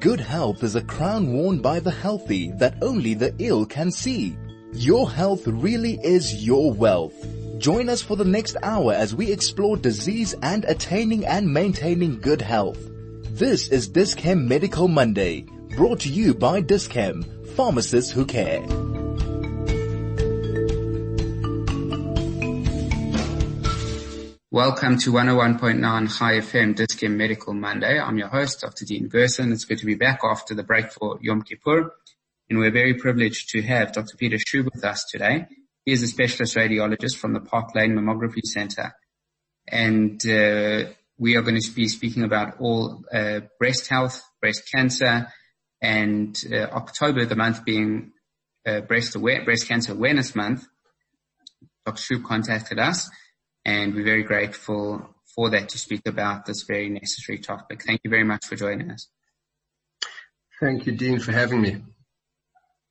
Good health is a crown worn by the healthy that only the ill can see. Your health really is your wealth. Join us for the next hour as we explore disease and attaining and maintaining good health. This is Dis-Chem Medical Monday, brought to you by Dis-Chem, pharmacists who care. Welcome to 101.9 Chai FM Dis-Chem Medical Monday. I'm your host, Dr. Dean Gerson. It's good to be back after the break for Yom Kippur. And we're very privileged to have Dr. Peter Schoub with us today. He is a specialist radiologist from the Park Lane Mammography Center. And uh, we are going to be speaking about all uh, breast health, breast cancer, and uh, October, the month being uh, breast, aware, breast Cancer Awareness Month. Dr. Schoub contacted us and we're very grateful for that to speak about this very necessary topic. Thank you very much for joining us. Thank you, Dean, for having me.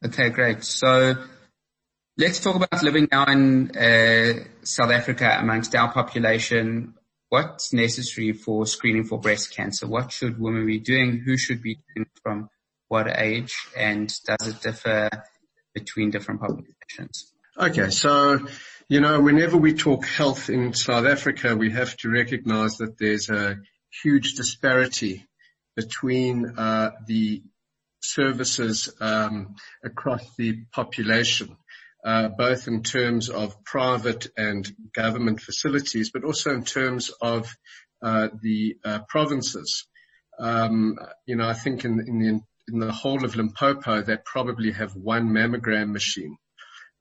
Okay, great. So let's talk about living now in uh, South Africa amongst our population. What's necessary for screening for breast cancer? What should women be doing? Who should be doing from what age? And does it differ between different populations? Okay, so you know, whenever we talk health in South Africa, we have to recognize that there's a huge disparity between uh, the services um, across the population, uh, both in terms of private and government facilities, but also in terms of uh, the uh, provinces. Um, you know, I think in, in the in the whole of Limpopo, they probably have one mammogram machine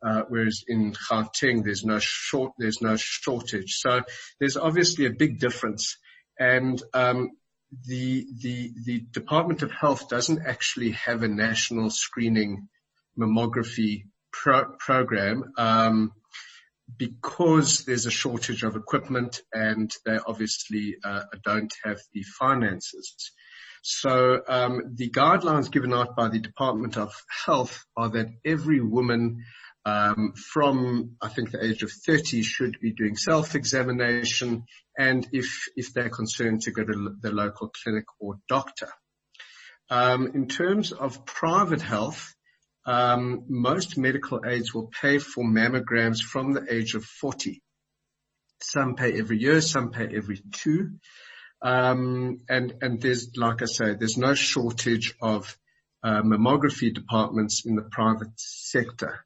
uh, whereas in Gauteng there's no short, there's no shortage. So there's obviously a big difference. And, um, the, the, the Department of Health doesn't actually have a national screening mammography pro- program, um, because there's a shortage of equipment and they obviously uh, don't have the finances. So um, the guidelines given out by the Department of Health are that every woman um, from I think the age of 30 should be doing self-examination and if, if they're concerned to go to the local clinic or doctor. Um, in terms of private health, um, most medical aids will pay for mammograms from the age of 40. Some pay every year, some pay every two. Um, and, and there's, like I say, there's no shortage of uh, mammography departments in the private sector.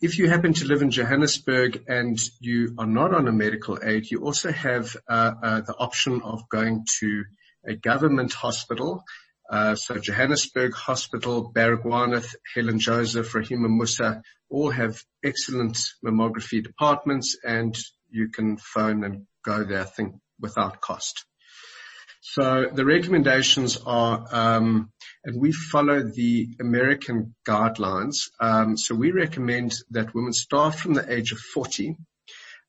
If you happen to live in Johannesburg and you are not on a medical aid, you also have uh, uh, the option of going to a government hospital. Uh, so Johannesburg Hospital, Baragwanath, Helen Joseph, Rahima Moosa all have excellent mammography departments and you can phone and go there, I think, without cost. So the recommendations are, um, and we follow the American guidelines. Um, so we recommend that women start from the age of 40.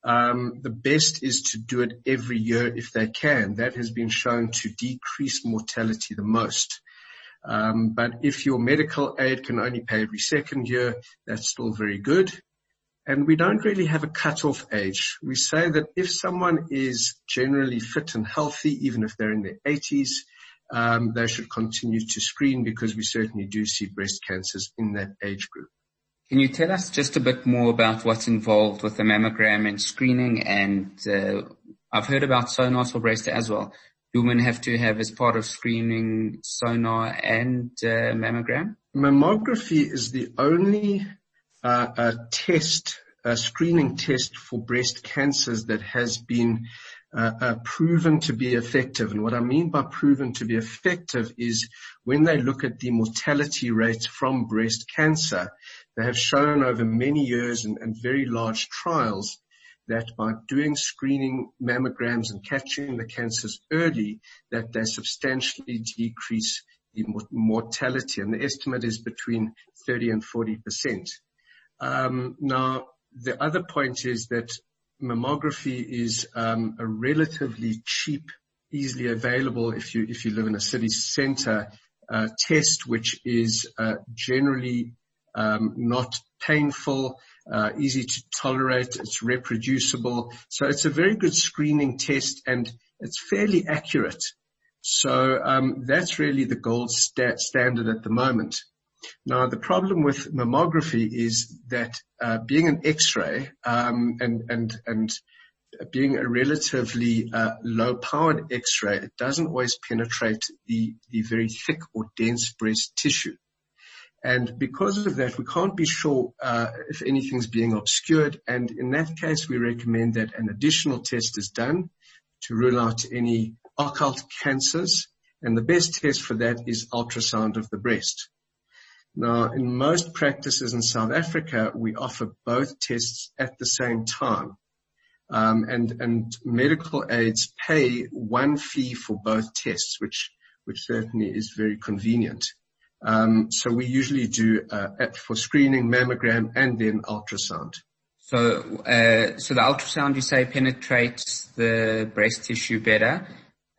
Um, the best is to do it every year if they can. That has been shown to decrease mortality the most. Um, but if your medical aid can only pay every second year, that's still very good and we don't really have a cut-off age. We say that if someone is generally fit and healthy, even if they're in their 80s, um, they should continue to screen because we certainly do see breast cancers in that age group. Can you tell us just a bit more about what's involved with the mammogram and screening? And uh, I've heard about sonar for breast as well. Do women have to have as part of screening sonar and uh, mammogram? Mammography is the only a test, a screening test for breast cancers that has been uh, uh, proven to be effective. And what I mean by proven to be effective is when they look at the mortality rates from breast cancer, they have shown over many years and, very large trials that by doing screening mammograms and catching the cancers early, that they substantially decrease the mortality. And the estimate is between 30 and 40 percent. Um, now, the other point is that mammography is um, a relatively cheap, easily available if you if you live in a city center uh, test, which is uh, generally um, not painful, uh, easy to tolerate, it's reproducible. So it's a very good screening test and it's fairly accurate. So um, that's really the gold sta- standard at the moment. Now, the problem with mammography is that uh, being an X-ray um, and and and being a relatively uh, low-powered X-ray, it doesn't always penetrate the the very thick or dense breast tissue. And because of that, we can't be sure uh, if anything's being obscured. And in that case, we recommend that an additional test is done to rule out any occult cancers. And the best test for that is ultrasound of the breast. Now, in most practices in South Africa, we offer both tests at the same time. Um, and, and medical aids pay one fee for both tests, which, which certainly is very convenient. Um, so we usually do uh, for screening mammogram and then ultrasound. So, uh, so the ultrasound you say penetrates the breast tissue better,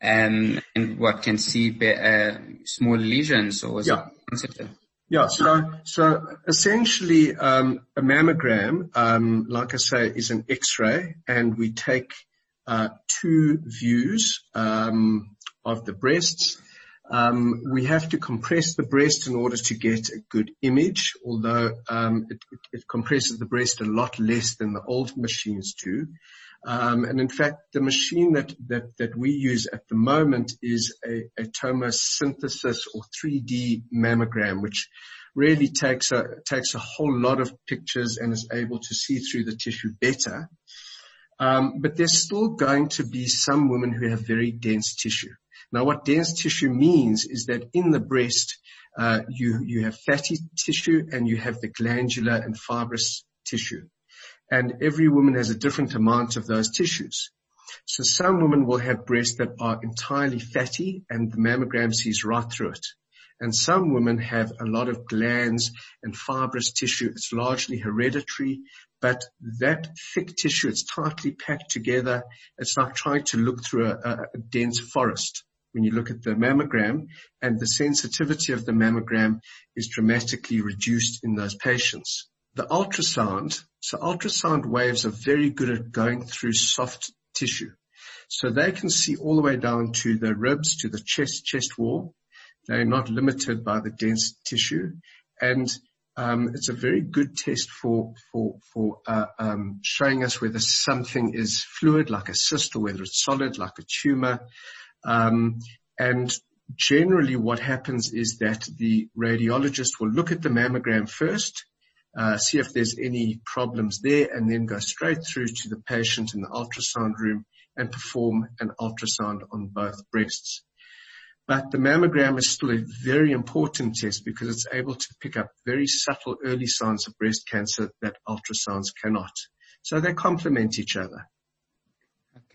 um, and what can see be, uh, small lesions, or is yeah. it sensitive? Yeah. So, so essentially, um, a mammogram, um, like I say, is an X-ray, and we take uh, two views um, of the breasts um, we have to compress the breast in order to get a good image, although um, it, compresses the breast a lot less than the old machines do. Um, and in fact, the machine that, that, that we use at the moment is a, a tomosynthesis or 3D mammogram, which really takes a, takes a whole lot of pictures and is able to see through the tissue better. Um, but there's still going to be some women who have very dense tissue. Now, what dense tissue means is that in the breast, uh, you, you have fatty tissue and you have the glandular and fibrous tissue. And every woman has a different amount of those tissues. So some women will have breasts that are entirely fatty and the mammogram sees right through it. And some women have a lot of glands and fibrous tissue. It's largely hereditary, but that thick tissue, it's tightly packed together. It's like trying to look through a, a dense forest when you look at the mammogram and the sensitivity of the mammogram is dramatically reduced in those patients. The ultrasound, so ultrasound waves are very good at going through soft tissue. So they can see all the way down to the ribs, to the chest, chest wall. They're not limited by the dense tissue. And um, it's a very good test for for for uh, um, showing us whether something is fluid, like a cyst, or whether it's solid, like a tumor. Um, and generally what happens is that the radiologist will look at the mammogram first, uh, see if there's any problems there, and then go straight through to the patient in the ultrasound room and perform an ultrasound on both breasts. But the mammogram is still a very important test because it's able to pick up very subtle early signs of breast cancer that ultrasounds cannot. So they complement each other.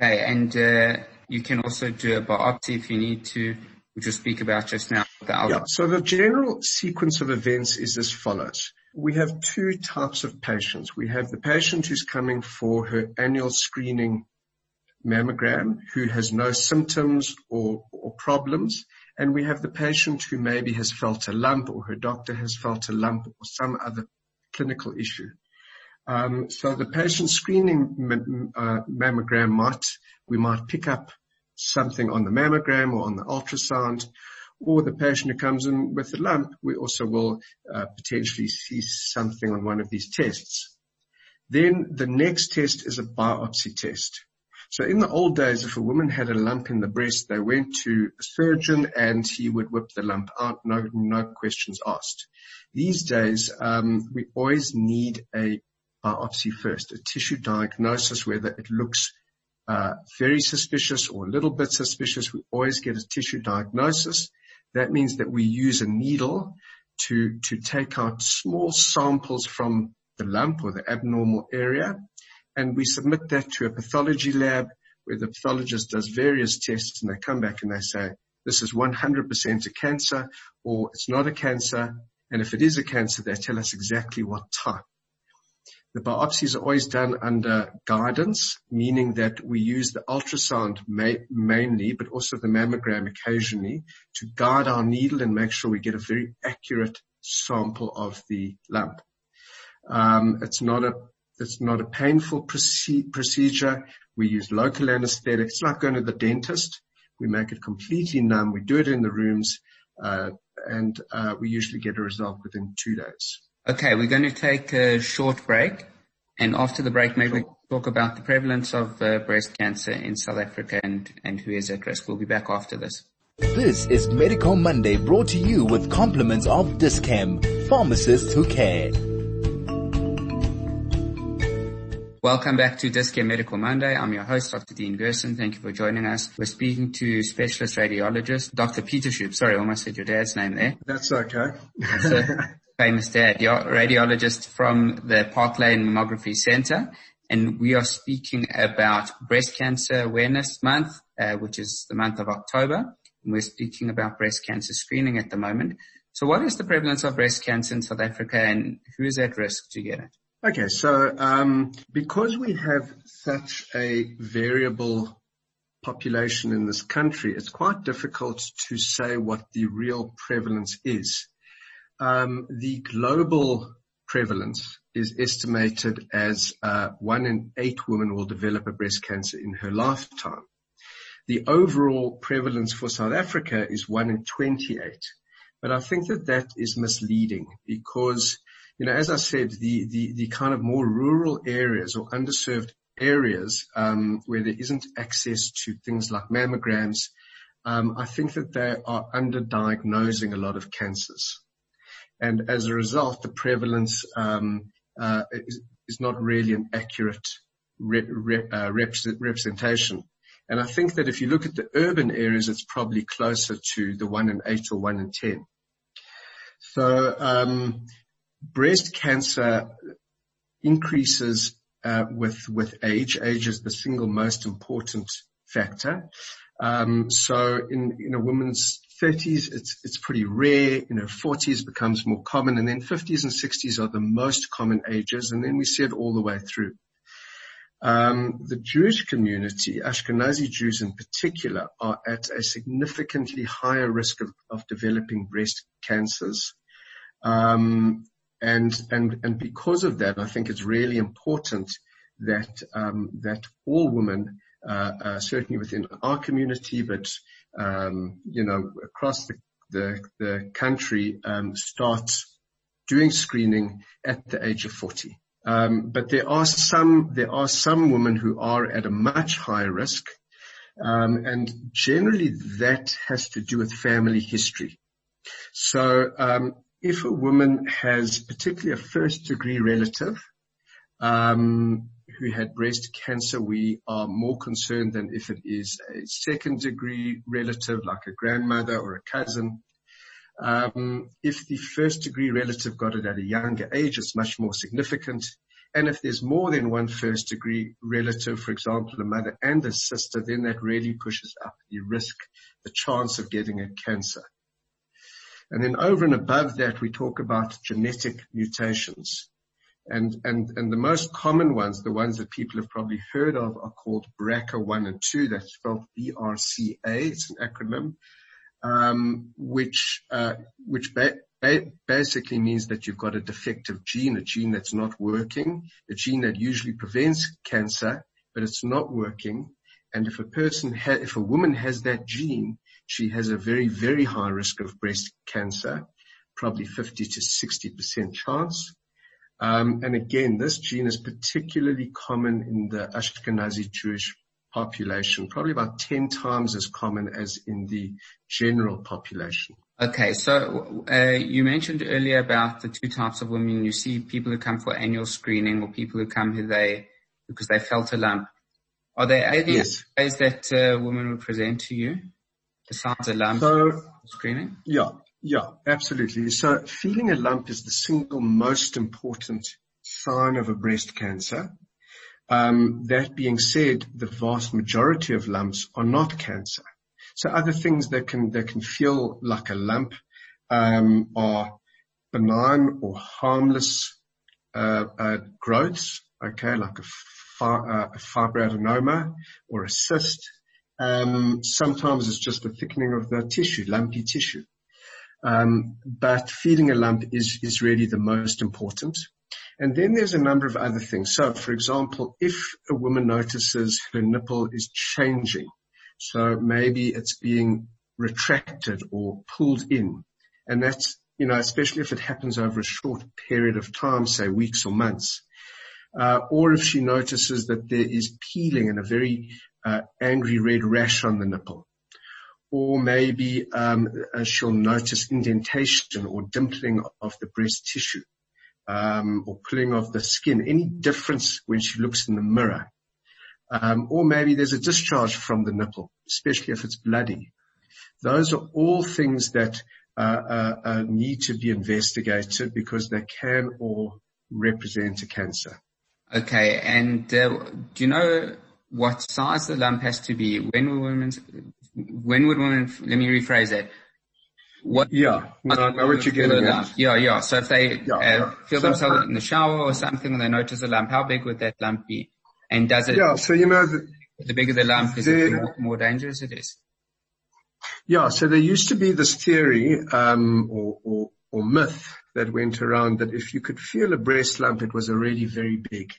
Okay, and uh, you can also do a biopsy if you need to, which we'll speak about just now. yeah, so the general sequence of events is as follows. We have two types of patients. We have the patient who's coming for her annual screening mammogram who has no symptoms or, or problems. And we have the patient who maybe has felt a lump or her doctor has felt a lump or some other clinical issue. Um, so the patient screening uh, mammogram might, we might pick up something on the mammogram or on the ultrasound, or the patient who comes in with a lump, we also will uh, potentially see something on one of these tests. Then the next test is a biopsy test. So in the old days, if a woman had a lump in the breast, they went to a surgeon and he would whip the lump out, no, no questions asked. These days, um, we always need a biopsy first, a tissue diagnosis, whether it looks uh, very suspicious or a little bit suspicious. We always get a tissue diagnosis. That means that we use a needle to, to take out small samples from the lump or the abnormal area. And we submit that to a pathology lab where the pathologist does various tests and they come back and they say, this is 100% a cancer or it's not a cancer. And if it is a cancer, they tell us exactly what type. The biopsies are always done under guidance, meaning that we use the ultrasound mainly, but also the mammogram occasionally to guide our needle and make sure we get a very accurate sample of the lump. Um, it's not a it's not a painful procedure. We use local anesthetic. It's like going to the dentist. We make it completely numb. We do it in the rooms, uh, and uh, we usually get a result within two days. Okay, we're going to take a short break, and after the break, maybe sure. talk about the prevalence of uh, breast cancer in South Africa and, and who is at risk. We'll be back after this. This is Medical Monday brought to you with compliments of Dis-Chem, pharmacists who care. Welcome back to Dis-Chem Medical Monday. I'm your host, Dr. Dean Gerson. Thank you for joining us. We're speaking to specialist radiologist, Dr. Peter Schoub. Sorry, I almost said your dad's name there. That's okay. That's a famous dad, radiologist from the Park Lane Mammography Center. And we are speaking about Breast Cancer Awareness Month, uh, which is the month of October. We're speaking about breast cancer screening at the moment. So what is the prevalence of breast cancer in South Africa and who is at risk to get it? Okay, so um, because we have such a variable population in this country, it's quite difficult to say what the real prevalence is. Um, the global prevalence is estimated as uh, one in eight women will develop a breast cancer in her lifetime. The overall prevalence for South Africa is 1 in 28. But I think that that is misleading because, you know, as I said, the, the, the kind of more rural areas or underserved areas um, where there isn't access to things like mammograms, um, I think that they are underdiagnosing a lot of cancers. And as a result, the prevalence um, uh, is, is, not really an accurate uh, representation. And I think that if you look at the urban areas, it's probably closer to the one in eight or one in 10. So, um, breast cancer increases uh, with with age. Age is the single most important factor. Um, so in in a woman's 30s, it's it's pretty rare. You know, 40s, becomes more common, and then 50s and 60s are the most common ages, and then we see it all the way through. Um, the Jewish community, Ashkenazi Jews in particular, are at a significantly higher risk of, of developing breast cancers. Um, and, and, and because of that, I think it's really important that, um, that all women, uh, uh, certainly within our community, but, you know, across the, country, um, start doing screening at the age of 40. Um, but there are some there are some women who are at a much higher risk, um, and generally that has to do with family history. So um, if a woman has particularly a first degree relative um, who had breast cancer, we are more concerned than if it is a second degree relative like a grandmother or a cousin. Um, if the first degree relative got it at a younger age, it's much more significant. And if there's more than one first degree relative, for example, a mother and a sister, then that really pushes up the risk, the chance of getting a cancer. And then over and above that, we talk about genetic mutations. And, and, and the most common ones, the ones that people have probably heard of are called BRCA1 and 2. That's spelled B-R-C-A. It's an acronym um, which uh, which ba- ba- basically means that you've got a defective gene, a gene that's not working, a gene that usually prevents cancer, but it's not working. And if a person, ha- if a woman has that gene, she has a very, very high risk of breast cancer, probably 50 to 60% chance. Um, and again, this gene is particularly common in the Ashkenazi Jewish population, probably about 10 times as common as in the general population. Okay, so uh, you mentioned earlier about the two types of women. You see people who come for annual screening or people who come who they because they felt a lump. Are there any yes. ways that uh, women would present to you besides a lump screening? Yeah, yeah, absolutely. So feeling a lump is the single most important sign of a breast cancer. Um, that being said, the vast majority of lumps are not cancer. So other things that can that can feel like a lump um, are benign or harmless uh, uh, growths. Okay, like a, uh, fibroadenoma or a cyst. Um, sometimes it's just a thickening of the tissue, lumpy tissue. Um, but feeling a lump is is really the most important. And then there's a number of other things. So for example, if a woman notices her nipple is changing, So maybe it's being retracted or pulled in. And that's, you know, especially if it happens over a short period of time, say weeks or months. Uh, or if she notices that there is peeling and a very uh, angry red rash on the nipple. Or maybe um, she'll notice indentation or dimpling of the breast tissue um, or pulling of the skin, any difference when she looks in the mirror. Um, or maybe there's a discharge from the nipple, especially if it's bloody. Those are all things that uh, uh, uh, need to be investigated because they can all represent a cancer. Okay, and uh, do you know what size the lump has to be? When would women? When would women? Let me rephrase that. What? Yeah, no, I know what you're getting at. Yeah, yeah. So if they yeah, uh, feel so, themselves in the shower or something and they notice a lump, how big would that lump be? And does it? Yeah. So you know, the, the bigger the lump, is the, more, more dangerous it is. Yeah. So there used to be this theory um, or, or, or myth that went around that if you could feel a breast lump, it was already very big.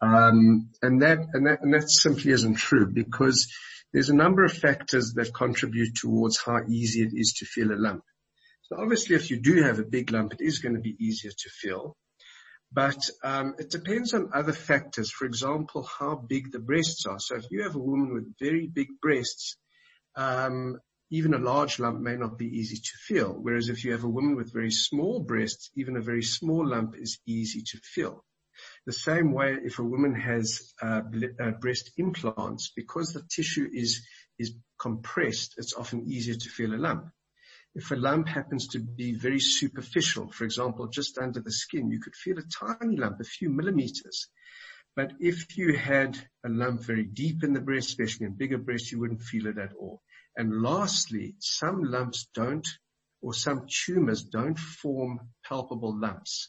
Um, and that and that and that simply isn't true because there's a number of factors that contribute towards how easy it is to feel a lump. So obviously, if you do have a big lump, it is going to be easier to feel. But um, it depends on other factors. For example, how big the breasts are. So if you have a woman with very big breasts, um, even a large lump may not be easy to feel. Whereas if you have a woman with very small breasts, even a very small lump is easy to feel. The same way if a woman has uh, uh, breast implants, because the tissue is, is compressed, it's often easier to feel a lump. If a lump happens to be very superficial, for example, just under the skin, you could feel a tiny lump, a few millimeters. But if you had a lump very deep in the breast, especially in bigger breasts, you wouldn't feel it at all. And lastly, some lumps don't, or some tumors don't form palpable lumps.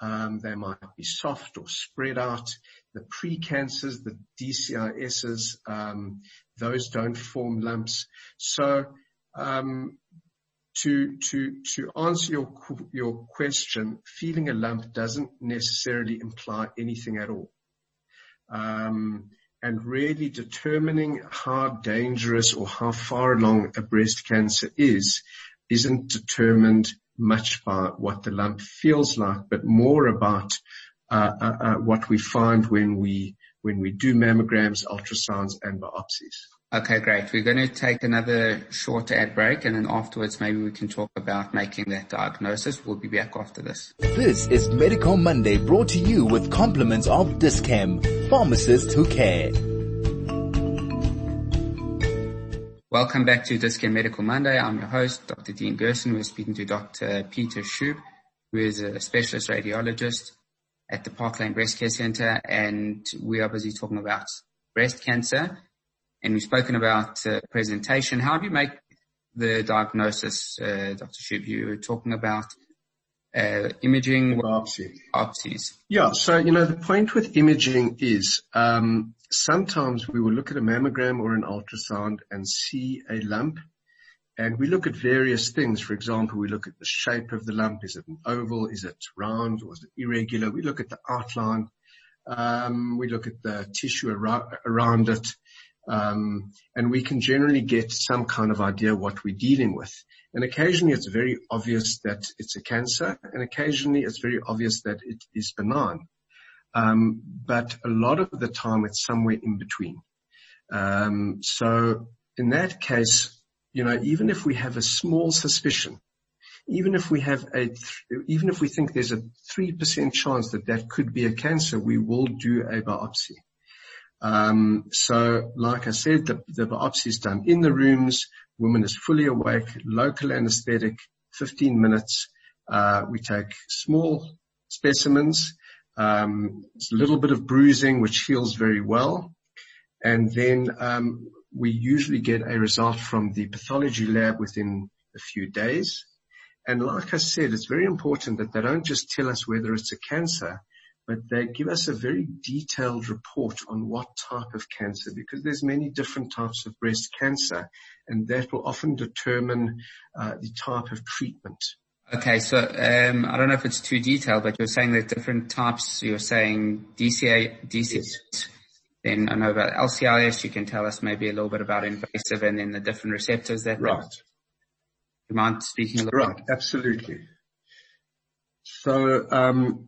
Um, they might be soft or spread out. The precancers, the DCISs, um, those don't form lumps. So, um, to to to answer your your question, feeling a lump doesn't necessarily imply anything at all. Um, and really determining how dangerous or how far along a breast cancer is isn't determined much by what the lump feels like, but more about uh, uh, uh, what we find when we when we do mammograms, ultrasounds, and biopsies. Okay, great. We're going to take another short ad break, and then afterwards maybe we can talk about making that diagnosis. We'll be back after this. This is Medical Monday brought to you with compliments of Dis-Chem, pharmacists who care. Welcome back to Dis-Chem Medical Monday. I'm your host, Dr. Dean Gerson. We're speaking to Dr. Peter Schoub, who is a specialist radiologist at the Park Lane Breast Care Center, and we are busy talking about breast cancer. And we've spoken about uh, presentation. How do you make the diagnosis, uh, Dr. Schoub? You were talking about uh, imaging biopsy. biopsies. Yeah. So, you know, the point with imaging is, um, sometimes we will look at a mammogram or an ultrasound and see a lump and we look at various things. For example, we look at the shape of the lump. Is it an oval? Is it round or is it irregular? We look at the outline. Um, we look at the tissue ar- around it. Um, and we can generally get some kind of idea what we're dealing with. And occasionally it's very obvious that it's a cancer and occasionally it's very obvious that it is benign. Um, but a lot of the time it's somewhere in between. Um, so in that case, you know, even if we have a small suspicion, even if we have a, even if we think there's a 3% chance that that could be a cancer, we will do a biopsy. Um, so like I said, the, the biopsy is done in the rooms. Woman is fully awake, local anesthetic, 15 minutes. Uh, we take small specimens um, a little bit of bruising, which heals very well. And then um, we usually get a result from the pathology lab within a few days. And like I said, it's very important that they don't just tell us whether it's a cancer, but they give us a very detailed report on what type of cancer, because there's many different types of breast cancer, and that will often determine uh, the type of treatment. Okay, so um, I don't know if it's too detailed, but you're saying that different types. You're saying DCA, DCA, Then I know about LCIS. You can tell us maybe a little bit about invasive and then the different receptors that. Right. You mind speaking a little Right. bit? Absolutely. So, um,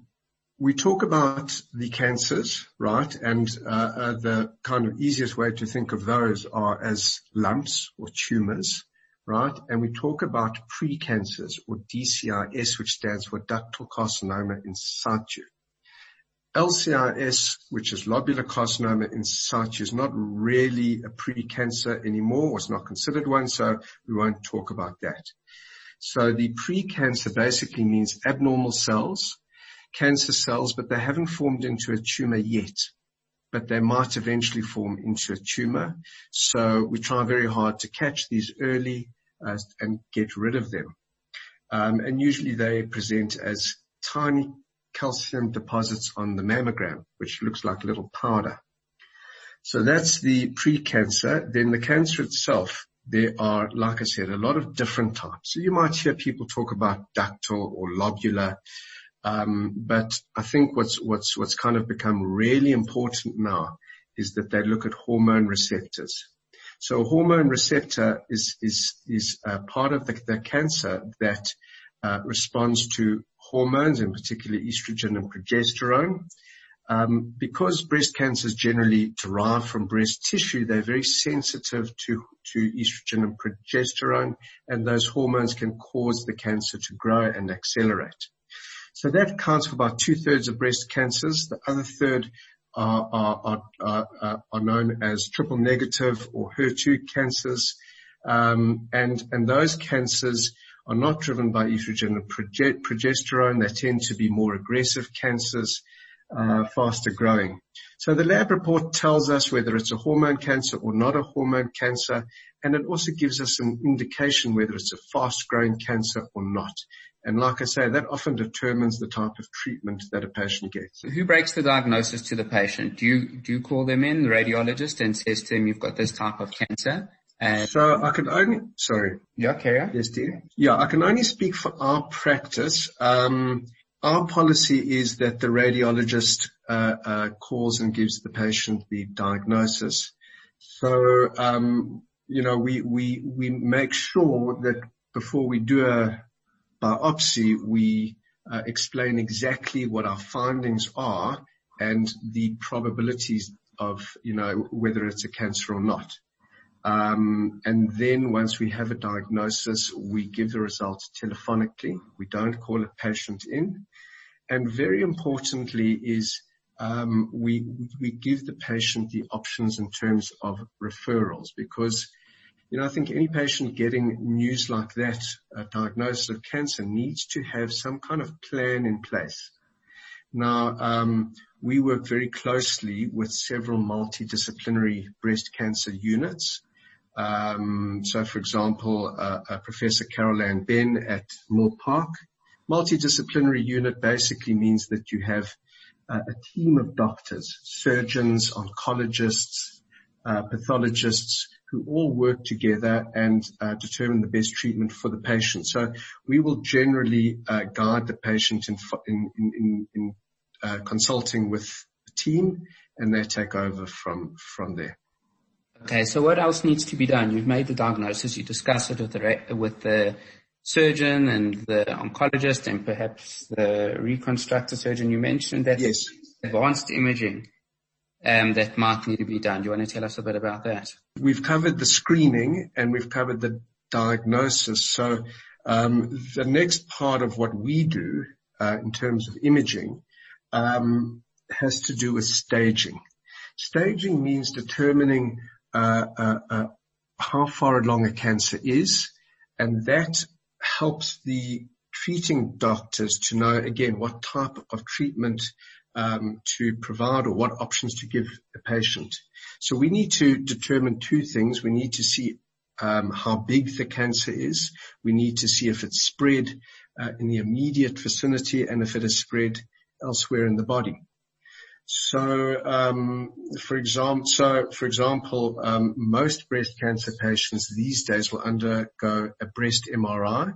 we talk about the cancers, right? And uh, uh, the kind of easiest way to think of those are as lumps or tumors, right? And we talk about precancers or DCIS, which stands for ductal carcinoma in situ. LCIS, which is lobular carcinoma in situ, is not really a precancer anymore, or it's not considered one, so we won't talk about that. So the precancer basically means abnormal cells, cancer cells, but they haven't formed into a tumor yet, but they might eventually form into a tumor. So we try very hard to catch these early uh, and get rid of them. Um, and usually they present as tiny calcium deposits on the mammogram, which looks like little powder. So that's the precancer. Then the cancer itself, there are, like I said, a lot of different types. So you might hear people talk about ductal or lobular, I think what's kind of become really important now is that they look at hormone receptors. So a hormone receptor is part of the, cancer that uh, responds to hormones, in particular estrogen and progesterone. Um, because breast cancer is generally derived from breast tissue, they're very sensitive to, to estrogen and progesterone, and those hormones can cause the cancer to grow and accelerate. So that accounts for about two thirds of breast cancers. The other third are, are, are, are known as triple negative or HER2 cancers. Um, and, and those cancers are not driven by estrogen and progesterone. They tend to be more aggressive cancers, uh, faster growing. So the lab report tells us whether it's a hormone cancer or not a hormone cancer, and it also gives us an indication whether it's a fast growing cancer or not. And like I say, that often determines the type of treatment that a patient gets. Who breaks the diagnosis to the patient? Do you, do you call them in, the radiologist, and says to them, you've got this type of cancer? And so I can only, sorry. Yeah, carry on. Yes, dear. Yeah, I can only speak for our practice. Um, our policy is that the radiologist uh, uh, calls and gives the patient the diagnosis. So, um, you know, we, we, we make sure that before we do a biopsy, we uh, explain exactly what our findings are and the probabilities of, you know, whether it's a cancer or not. Um, and then once we have a diagnosis, we give the results telephonically. We don't call a patient in. And very importantly is um, we we give the patient the options in terms of referrals because you know I think any patient getting news like that, a diagnosis of cancer, needs to have some kind of plan in place. Now um, we work very closely with several multidisciplinary breast cancer units. Um, so, for example, uh, uh, Professor Carol Ann Benn at Milpark. Multidisciplinary unit basically means that you have uh, a team of doctors, surgeons, oncologists, uh, pathologists who all work together and uh, determine the best treatment for the patient. So we will generally guide the patient in, in, in, in consulting with the team and they take over from, from there. Okay, so what else needs to be done? You've made the diagnosis, you discuss it with the, with the surgeon and the oncologist and perhaps the reconstructive surgeon. You mentioned that yes. advanced imaging um, that might need to be done. Do you want to tell us a bit about that? We've covered the screening and we've covered the diagnosis. So um, the next part of what we do uh, in terms of imaging um, has to do with staging. Staging means determining uh, uh, uh, how far along a cancer is, and that helps the treating doctors to know again what type of treatment um, to provide or what options to give the patient. So we need to determine two things. We need to see um, how big the cancer is. We need to see if it's spread uh, in the immediate vicinity and if it is spread elsewhere in the body. So, um, for example, so for example, um, most breast cancer patients these days will undergo a breast MRI.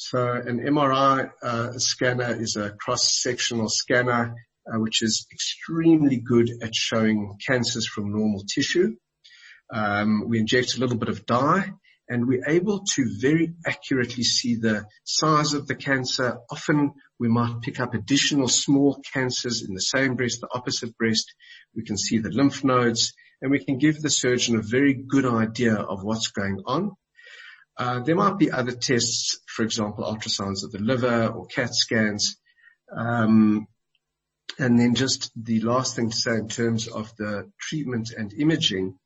So an MRI uh, scanner is a cross-sectional scanner uh, which is extremely good at showing cancers from normal tissue. Um, we inject a little bit of dye and we're able to very accurately see the size of the cancer. Often we might pick up additional small cancers in the same breast, the opposite breast. We can see the lymph nodes and we can give the surgeon a very good idea of what's going on. Uh, there might be other tests, for example, ultrasounds of the liver or CAT scans. Um, and then just the last thing to say in terms of the treatment and imaging,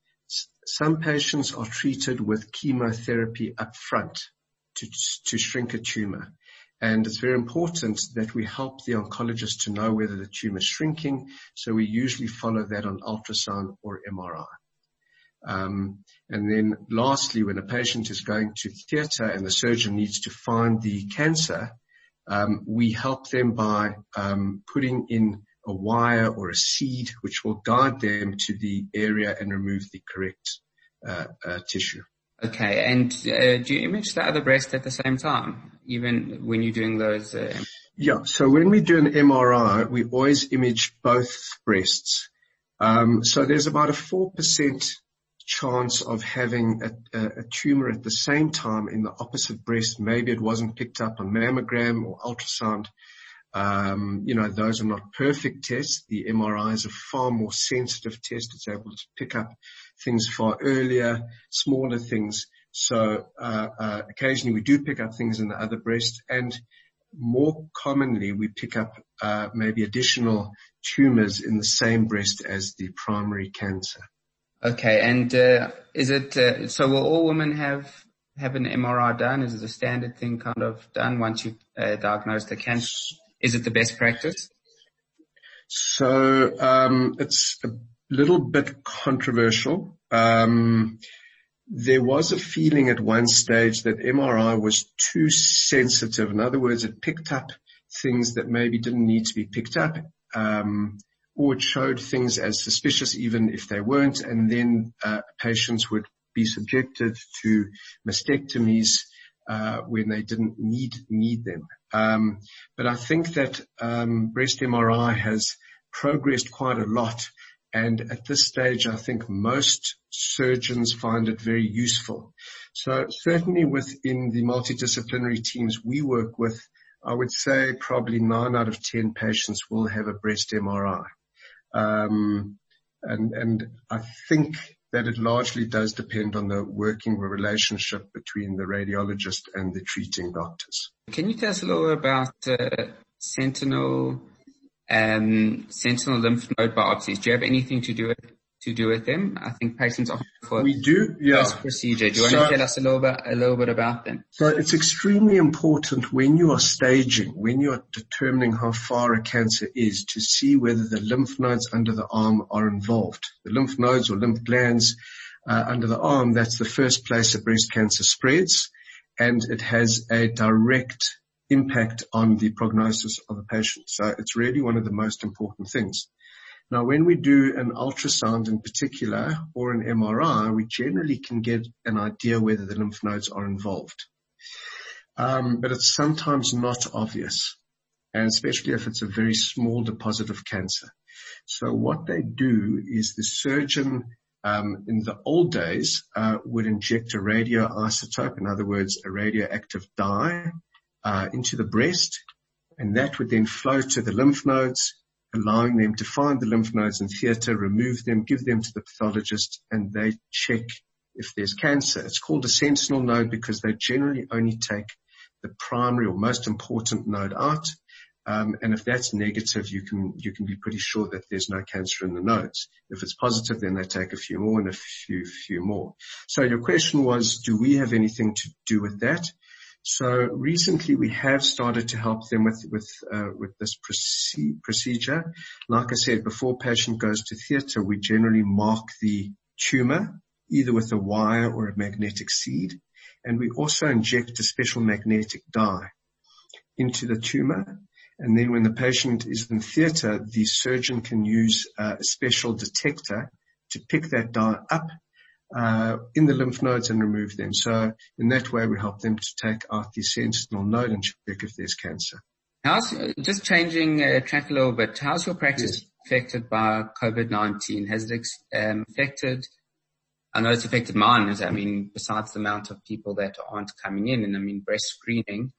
some patients are treated with chemotherapy up front to, to shrink a tumor. And it's very important that we help the oncologist to know whether the tumor is shrinking. So we usually follow that on ultrasound or MRI. Um, and then lastly, when a patient is going to theatre and the surgeon needs to find the cancer, um, we help them by um, putting in a wire or a seed which will guide them to the area and remove the correct uh, uh, tissue. Okay, and uh, do you image the other breast at the same time, even when you're doing those? Uh... Yeah, so when we do an MRI, we always image both breasts. Um, so there's about a 4% chance of having a, a, a, tumor at the same time in the opposite breast. Maybe it wasn't picked up on mammogram or ultrasound. Um, you know, those are not perfect tests. The MRI is a far more sensitive test. It's able to pick up things far earlier, smaller things. So uh, uh, occasionally we do pick up things in the other breast, and more commonly we pick up uh, maybe additional tumors in the same breast as the primary cancer. Okay, and uh, is it uh, so? Will all women have have an MRI done? Is it a standard thing kind of done once you uh, diagnosed the cancer? Is it the best practice? So um, it's a little bit controversial. Um, there was a feeling at one stage that MRI was too sensitive. In other words, it picked up things that maybe didn't need to be picked up, um, it showed things as suspicious even if they weren't, and then uh, patients would be subjected to mastectomies uh, when they didn't need need them. Um, but I think that um, breast MRI has progressed quite a lot, and at this stage, I think most surgeons find it very useful. So certainly within the multidisciplinary teams we work with, I would say probably nine out of ten patients will have a breast MRI. Um, and, and I think that it largely does depend on the working relationship between the radiologist and the treating doctors. Can you tell us a little about uh, sentinel um, sentinel lymph node biopsies? Do you have anything to do with to do with them? I think patients often for we do, yeah. procedure. Do you so, want to tell us a little bit a little bit about them? So it's extremely important when you are staging, when you are determining how far a cancer is, to see whether the lymph nodes under the arm are involved. The lymph nodes or lymph glands uh, under the arm, that's the first place a breast cancer spreads, and it has a direct impact on the prognosis of a patient. So it's really one of the most important things. Now, when we do an ultrasound in particular or an MRI, we generally can get an idea whether the lymph nodes are involved. Um, but it's sometimes not obvious, and especially if it's a very small deposit of cancer. So what they do is the surgeon um, in the old days uh, would inject a radioisotope, in other words, a radioactive dye, uh, into the breast, and that would then flow to the lymph nodes allowing them to find the lymph nodes in theatre, remove them, give them to the pathologist, and they check if there's cancer. It's called a sentinel node because they generally only take the primary or most important node out. Um, and if that's negative, you can you can be pretty sure that there's no cancer in the nodes. If it's positive, then they take a few more and a few few more. So your question was, do we have anything to do with that? So recently we have started to help them with with uh, with this procedure. Like I said, before patient goes to theatre, we generally mark the tumor either with a wire or a magnetic seed, and we also inject a special magnetic dye into the tumor. And then when the patient is in theatre, the surgeon can use a special detector to pick that dye up uh, in the lymph nodes and remove them. So in that way, we help them to take out the sentinel node and check if there's cancer. How's just changing uh, track a little bit? How's your practice yes. affected by COVID nineteen? Has it um, affected? I know it's affected mine. Is I mean, besides the amount of people that aren't coming in, and I mean, breast screening,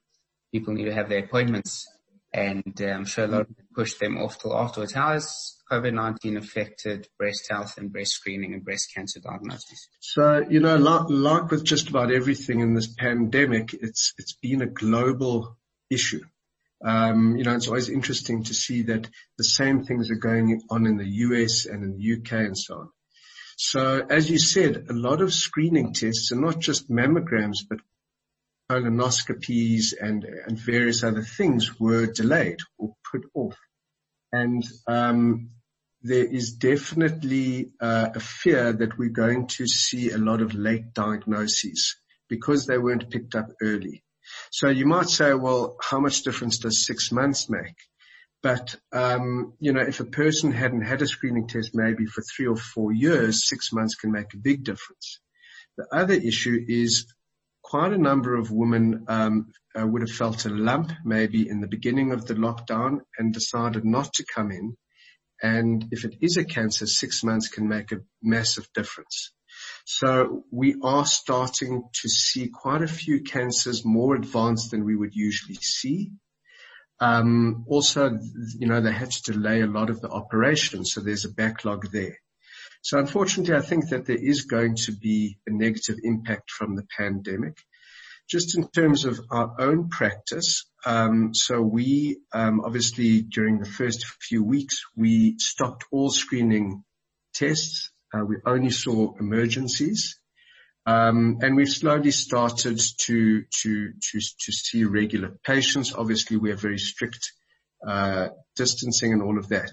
people need to have their appointments, and uh, I'm sure a lot of them push them off till afterwards. How has COVID-19 affected breast health and breast screening and breast cancer diagnosis? So, you know, like, with just about everything in this pandemic, it's, it's been a global issue. Um, you know, it's always interesting to see that the same things are going on in the US and in the UK and so on. So as you said, a lot of screening tests are not just mammograms, but colonoscopies and, and various other things were delayed or put off. And um, there is definitely uh, a fear that we're going to see a lot of late diagnoses because they weren't picked up early. So you might say, well, how much difference does six months make? But, um, you know, if a person hadn't had a screening test maybe for three or four years, six months can make a big difference. The other issue is quite a number of women um, uh, would have felt a lump maybe in the beginning of the lockdown and decided not to come in and if it is a cancer, six months can make a massive difference. So we are starting to see quite a few cancers more advanced than we would usually see. Um, also, you know, they had to delay a lot of the operations, so there's a backlog there. So unfortunately, I think that there is going to be a negative impact from the pandemic. Just in terms of our own practice, um, so we um, obviously during the first few weeks we stopped all screening tests. Uh, we only saw emergencies, um, and we've slowly started to to to to see regular patients. Obviously, we have very strict uh, distancing and all of that.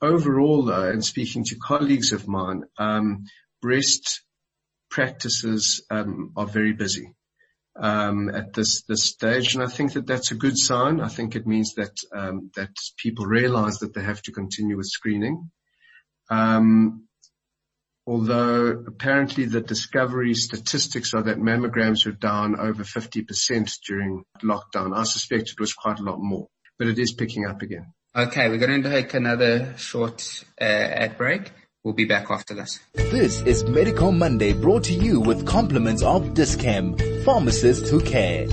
Overall, though, and speaking to colleagues of mine, breast practices are very busy at this this stage, and I think that that's a good sign. I think it means that um, that people realise that they have to continue with screening. Um, although apparently the discovery statistics are that mammograms are down over 50% during lockdown. I suspect it was quite a lot more, but it is picking up again. Okay, we're going to take another short uh, ad break. We'll be back after this. This is Medical Monday brought to you with compliments of Dis-Chem, pharmacists who care.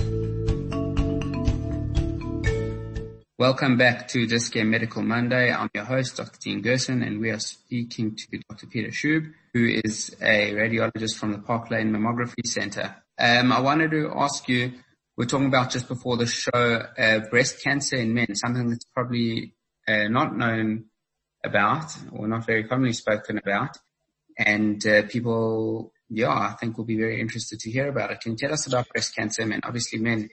Welcome back to Dis-Chem Medical Monday. I'm your host, Dr. Dean Gerson, and we are speaking to Dr. Peter Schoub, who is a radiologist from the Park Lane Mammography Center. Um, I wanted to ask you, we're talking about just before the show, uh, breast cancer in men, something that's probably uh, not known about or not very commonly spoken about. And uh, people, yeah, I think we'll be very interested to hear about it. Can you tell us about breast cancer men? Obviously men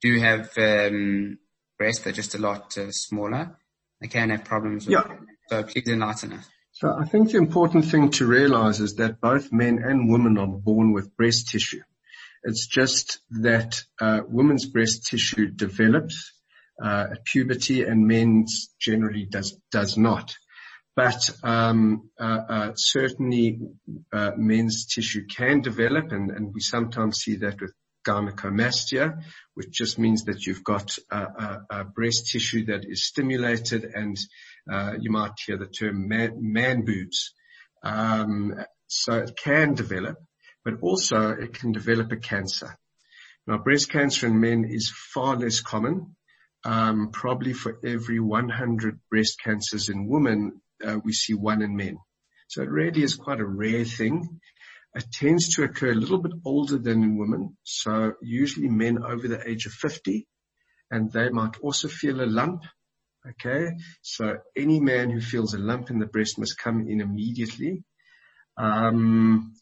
do have um, breasts that are just a lot uh, smaller. They can have problems with yeah. So please enlighten us. So I think the important thing to realize is that both men and women are born with breast tissue. It's just that uh, women's breast tissue develops uh, at puberty and men's generally does does not. But um, uh, uh, certainly uh, men's tissue can develop, and, and, we sometimes see that with gynecomastia, which just means that you've got a, breast tissue that is stimulated, and uh, you might hear the term man, man boobs. Um, so it can develop, but also it can develop a cancer. Now, breast cancer in men is far less common. Um, probably for every 100 breast cancers in women, we see one in men. So it really is quite a rare thing. It tends to occur a little bit older than in women. So usually men over the age of 50 and they might also feel a lump. Okay. So any man who feels a lump in the breast must come in immediately. Um,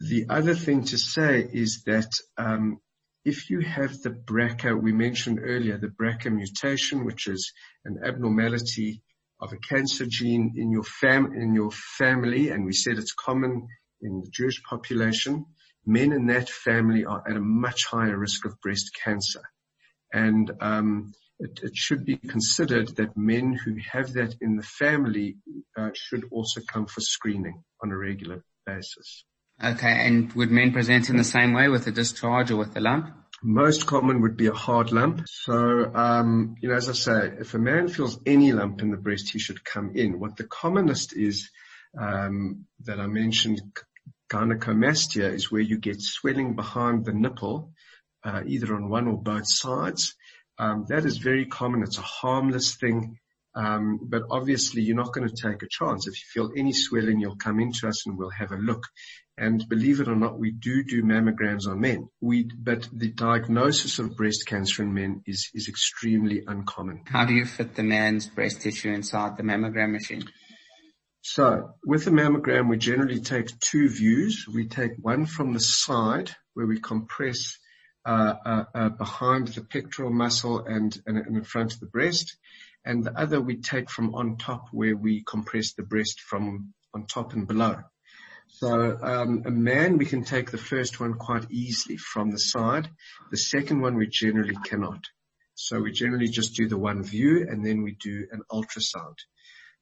the other thing to say is that, um, if you have the BRCA, we mentioned earlier, the BRCA mutation, which is an abnormality of a cancer gene in your fam, in your family, and we said it's common in the Jewish population, men in that family are at a much higher risk of breast cancer. And, um, it, it, should be considered that men who have that in the family uh, should also come for screening on a regular basis. Okay, and would men present in the same way with a discharge or with a lump? Most common would be a hard lump. So, um, you know, as I say, if a man feels any lump in the breast, he should come in. What the commonest is um, that I mentioned, gynecomastia, is where you get swelling behind the nipple, uh, either on one or both sides. Um, that is very common. It's a harmless thing. Um, but obviously you're not going to take a chance. If you feel any swelling, you'll come into us and we'll have a look. And believe it or not, we do do mammograms on men. We, but the diagnosis of breast cancer in men is, is extremely uncommon. How do you fit the man's breast tissue inside the mammogram machine? So with the mammogram, we generally take two views. We take one from the side where we compress uh, uh, uh, behind the pectoral muscle and, and, and in front of the breast and the other we take from on top where we compress the breast from on top and below. So um, a man, we can take the first one quite easily from the side. The second one we generally cannot. So we generally just do the one view and then we do an ultrasound.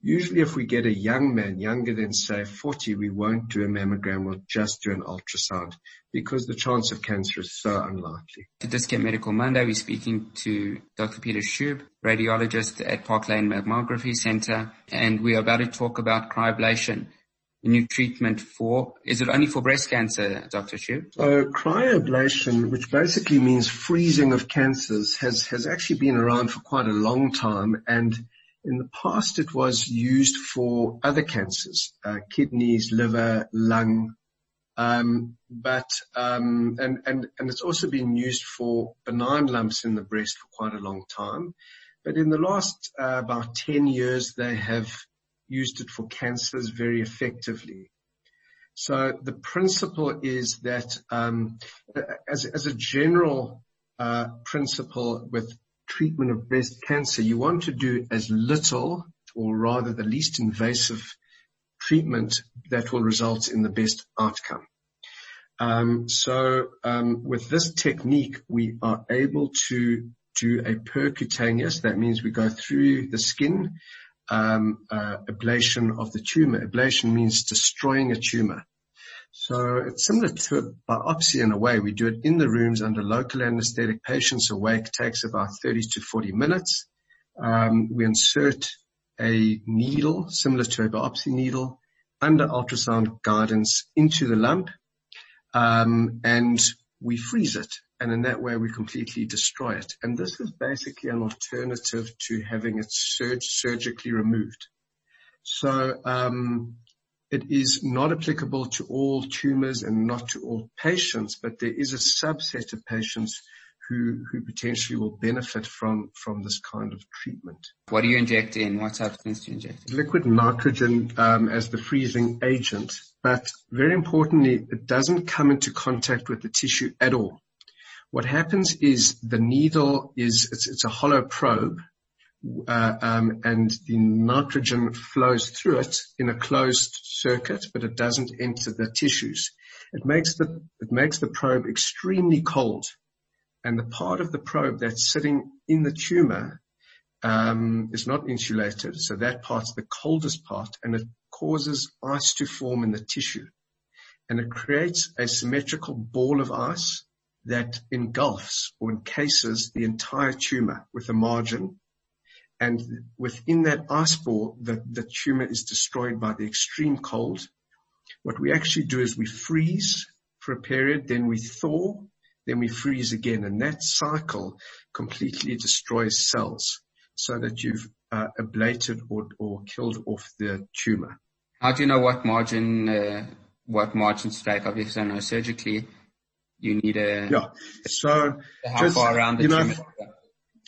Usually if we get a young man, younger than say 40, we won't do a mammogram, we'll just do an ultrasound because the chance of cancer is so unlikely. To Dis-Chem Medical Monday, we're speaking to Dr. Peter Schoub, radiologist at Park Lane Mammography Center, and we are about to talk about cryoablation, new treatment for, is it only for breast cancer, Dr. Schoub? So cryoablation, which basically means freezing of cancers, has, has actually been around for quite a long time and in the past, it was used for other cancers, uh, kidneys, liver, lung, um, but um, and and and it's also been used for benign lumps in the breast for quite a long time. But in the last uh, about 10 years, they have used it for cancers very effectively. So the principle is that um, as, as a general uh, principle with treatment of breast cancer, you want to do as little or rather the least invasive treatment that will result in the best outcome. Um, so um, with this technique, we are able to do a percutaneous. That means we go through the skin um, uh, ablation of the tumor. Ablation means destroying a tumor. So it's similar to a biopsy in a way. We do it in the rooms under local anesthetic. Patients awake takes about 30 to 40 minutes. Um, we insert a needle similar to a biopsy needle under ultrasound guidance into the lump, um, and we freeze it. And in that way, we completely destroy it. And this is basically an alternative to having it surg- surgically removed. So um, it is not applicable to all tumors and not to all patients, but there is a subset of patients who, who potentially will benefit from, from this kind of treatment. What do you inject in? What substance do you inject? Liquid nitrogen um, as the freezing agent, but very importantly, it doesn't come into contact with the tissue at all. What happens is the needle is, it's, it's a hollow probe uh, um, and the nitrogen flows through it in a closed circuit, but it doesn't enter the tissues. It makes the it makes the probe extremely cold, and the part of the probe that's sitting in the tumor um, is not insulated, so that part's the coldest part, and it causes ice to form in the tissue, and it creates a symmetrical ball of ice that engulfs or encases the entire tumor with a margin and within that ice ball, the, the tumor is destroyed by the extreme cold. What we actually do is we freeze for a period, then we thaw, then we freeze again, and that cycle completely destroys cells so that you've uh, ablated or, or killed off the tumor. How do you know what margin, uh, what margin to take? Obviously, I know surgically you need a, yeah. So how just, far around the tumor? Know,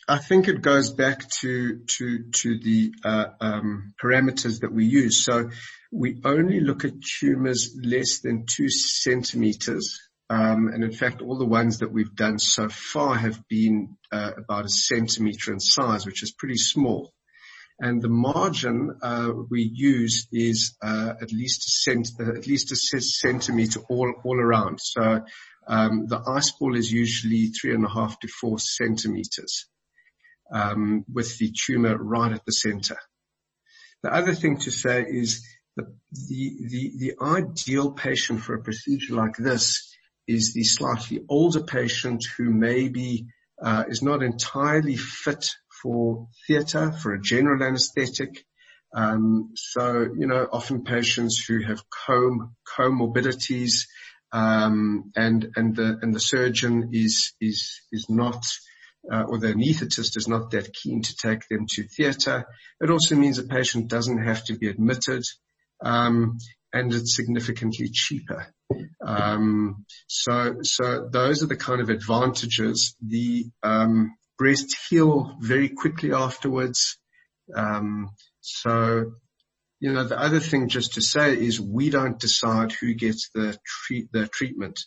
I think it goes back to to to the uh, um, parameters that we use. So we only look at tumors less than two centimeters, um, and in fact, all the ones that we've done so far have been uh, about a centimeter in size, which is pretty small. And the margin uh, we use is uh, at least a cent, uh, at least a centimeter all all around. So um, the ice ball is usually three and a half to four centimeters um, with the tumor right at the center. The other thing to say is the, the, the, the ideal patient for a procedure like this is the slightly older patient who maybe uh, is not entirely fit for theatre, for a general anesthetic. Um, so, you know, often patients who have com- comorbidities, and, and the, and the surgeon is, is, is not, uh, or the anaesthetist is not that keen to take them to theatre. It also means the patient doesn't have to be admitted, um, and it's significantly cheaper. Um, so, so those are the kind of advantages. The um, breast heal very quickly afterwards. You know, the other thing just to say is we don't decide who gets the treat, the treatment.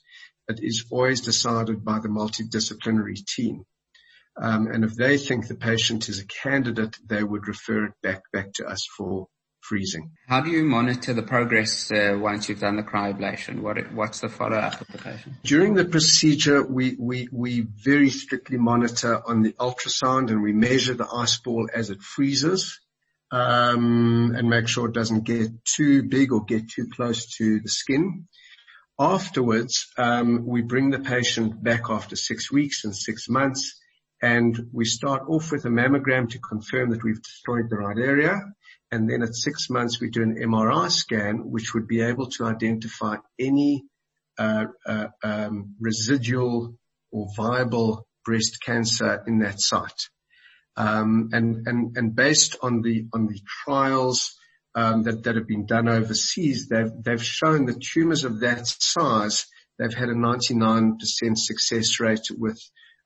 It is always decided by the multidisciplinary team. Um, and if they think the patient is a candidate, they would refer it back back to us for freezing. How do you monitor the progress uh, once you've done the cryoablation? What, what's the follow-up of the patient? During the procedure, we, we, we very strictly monitor on the ultrasound and we measure the ice ball as it freezes. Um, and make sure it doesn't get too big or get too close to the skin. Afterwards, um, we bring the patient back after six weeks and six months, and we start off with a mammogram to confirm that we've destroyed the right area and then at six months we do an MRI scan, which would be able to identify any uh, uh, um, residual or viable breast cancer in that site. Based on the on the trials um, that that have been done overseas, they've they've shown that tumors of that size they've had a 99% success rate with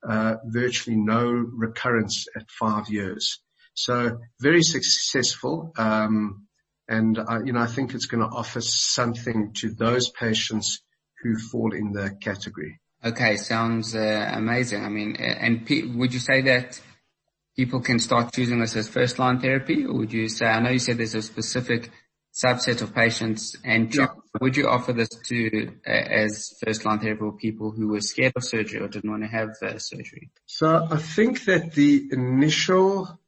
uh, virtually no recurrence at five years. So very successful. Um, and I, you know, I think it's going to offer something to those patients who fall in the category. Okay, sounds uh, amazing. I mean, and would you say that people can start choosing this as first line therapy, or would you say? I know you said there's a specific subset of patients, and yeah. would you offer this to uh, as first line therapy for people who were scared of surgery or didn't want to have uh, surgery? So I think that the initial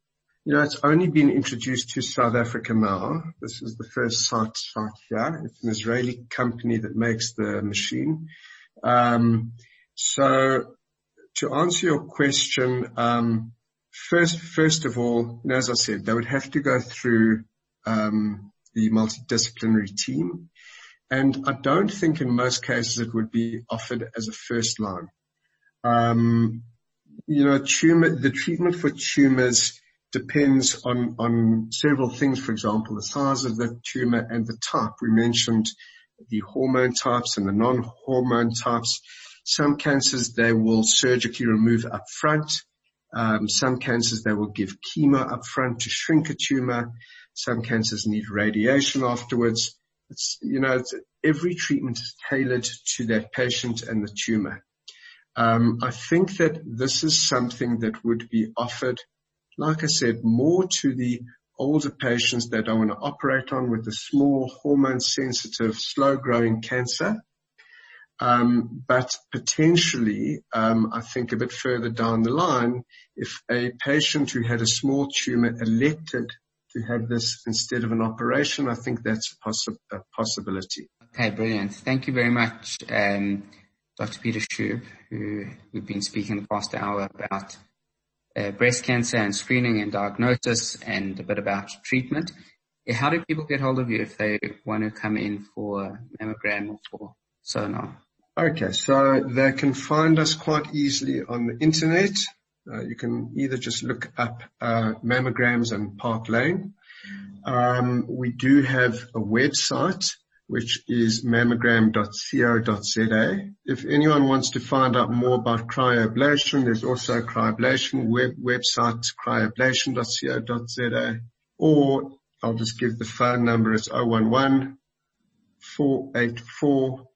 you know, it's only been introduced to South Africa now. This is the first site, site here. It's an Israeli company that makes the machine. Um, so to answer your question, um, first, first of all, as I said, they would have to go through, um, the multidisciplinary team. And I don't think in most cases it would be offered as a first line. Um, you know, tumor, the treatment for tumors depends on, on several things. For example, the size of the tumor and the type. We mentioned the hormone types and the non-hormone types. Some cancers they will surgically remove up front. Um, some cancers they will give chemo up front to shrink a tumor. Some cancers need radiation afterwards. It's, you know, every treatment is tailored to that patient and the tumor. Um, I think that this is something that would be offered like I said, more to the older patients that I want to operate on with a small hormone sensitive, slow growing cancer. Um, but potentially, um, I think a bit further down the line, if a patient who had a small tumor elected to have this instead of an operation, I think that's a, possi- a possibility. Okay, brilliant. Thank you very much, um, Dr. Peter Schoub, who we've been speaking the past hour about uh, breast cancer and screening and diagnosis and a bit about treatment. How do people get hold of you if they want to come in for mammogram or for sonar? Okay, so they can find us quite easily on the internet. Uh, you can either just look up uh, mammograms and Park Lane. Um, we do have a website which is mammogram.co.za. If anyone wants to find out more about cryoablation, there's also a cryoablation web, website, cryoablation.co.za, or I'll just give the phone number. It's 011 484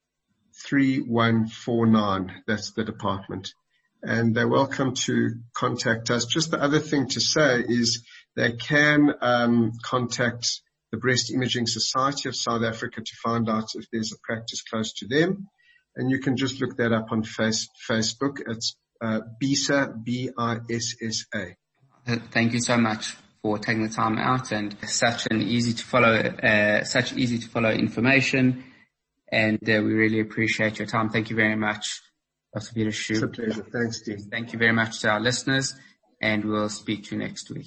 3149. That's the department. And they're welcome to contact us. Just the other thing to say is they can um, contact the Breast Imaging Society of South Africa to find out if there's a practice close to them. And you can just look that up on face, Facebook. It's uh, BISSA, B-I-S-S-A. Thank you so much for taking the time out and such an easy to follow, uh, such easy to follow information. And uh, we really appreciate your time. Thank you very much, Dr. Peter It's a pleasure. Thanks, Dean. Thank you very much to our listeners, and we'll speak to you next week.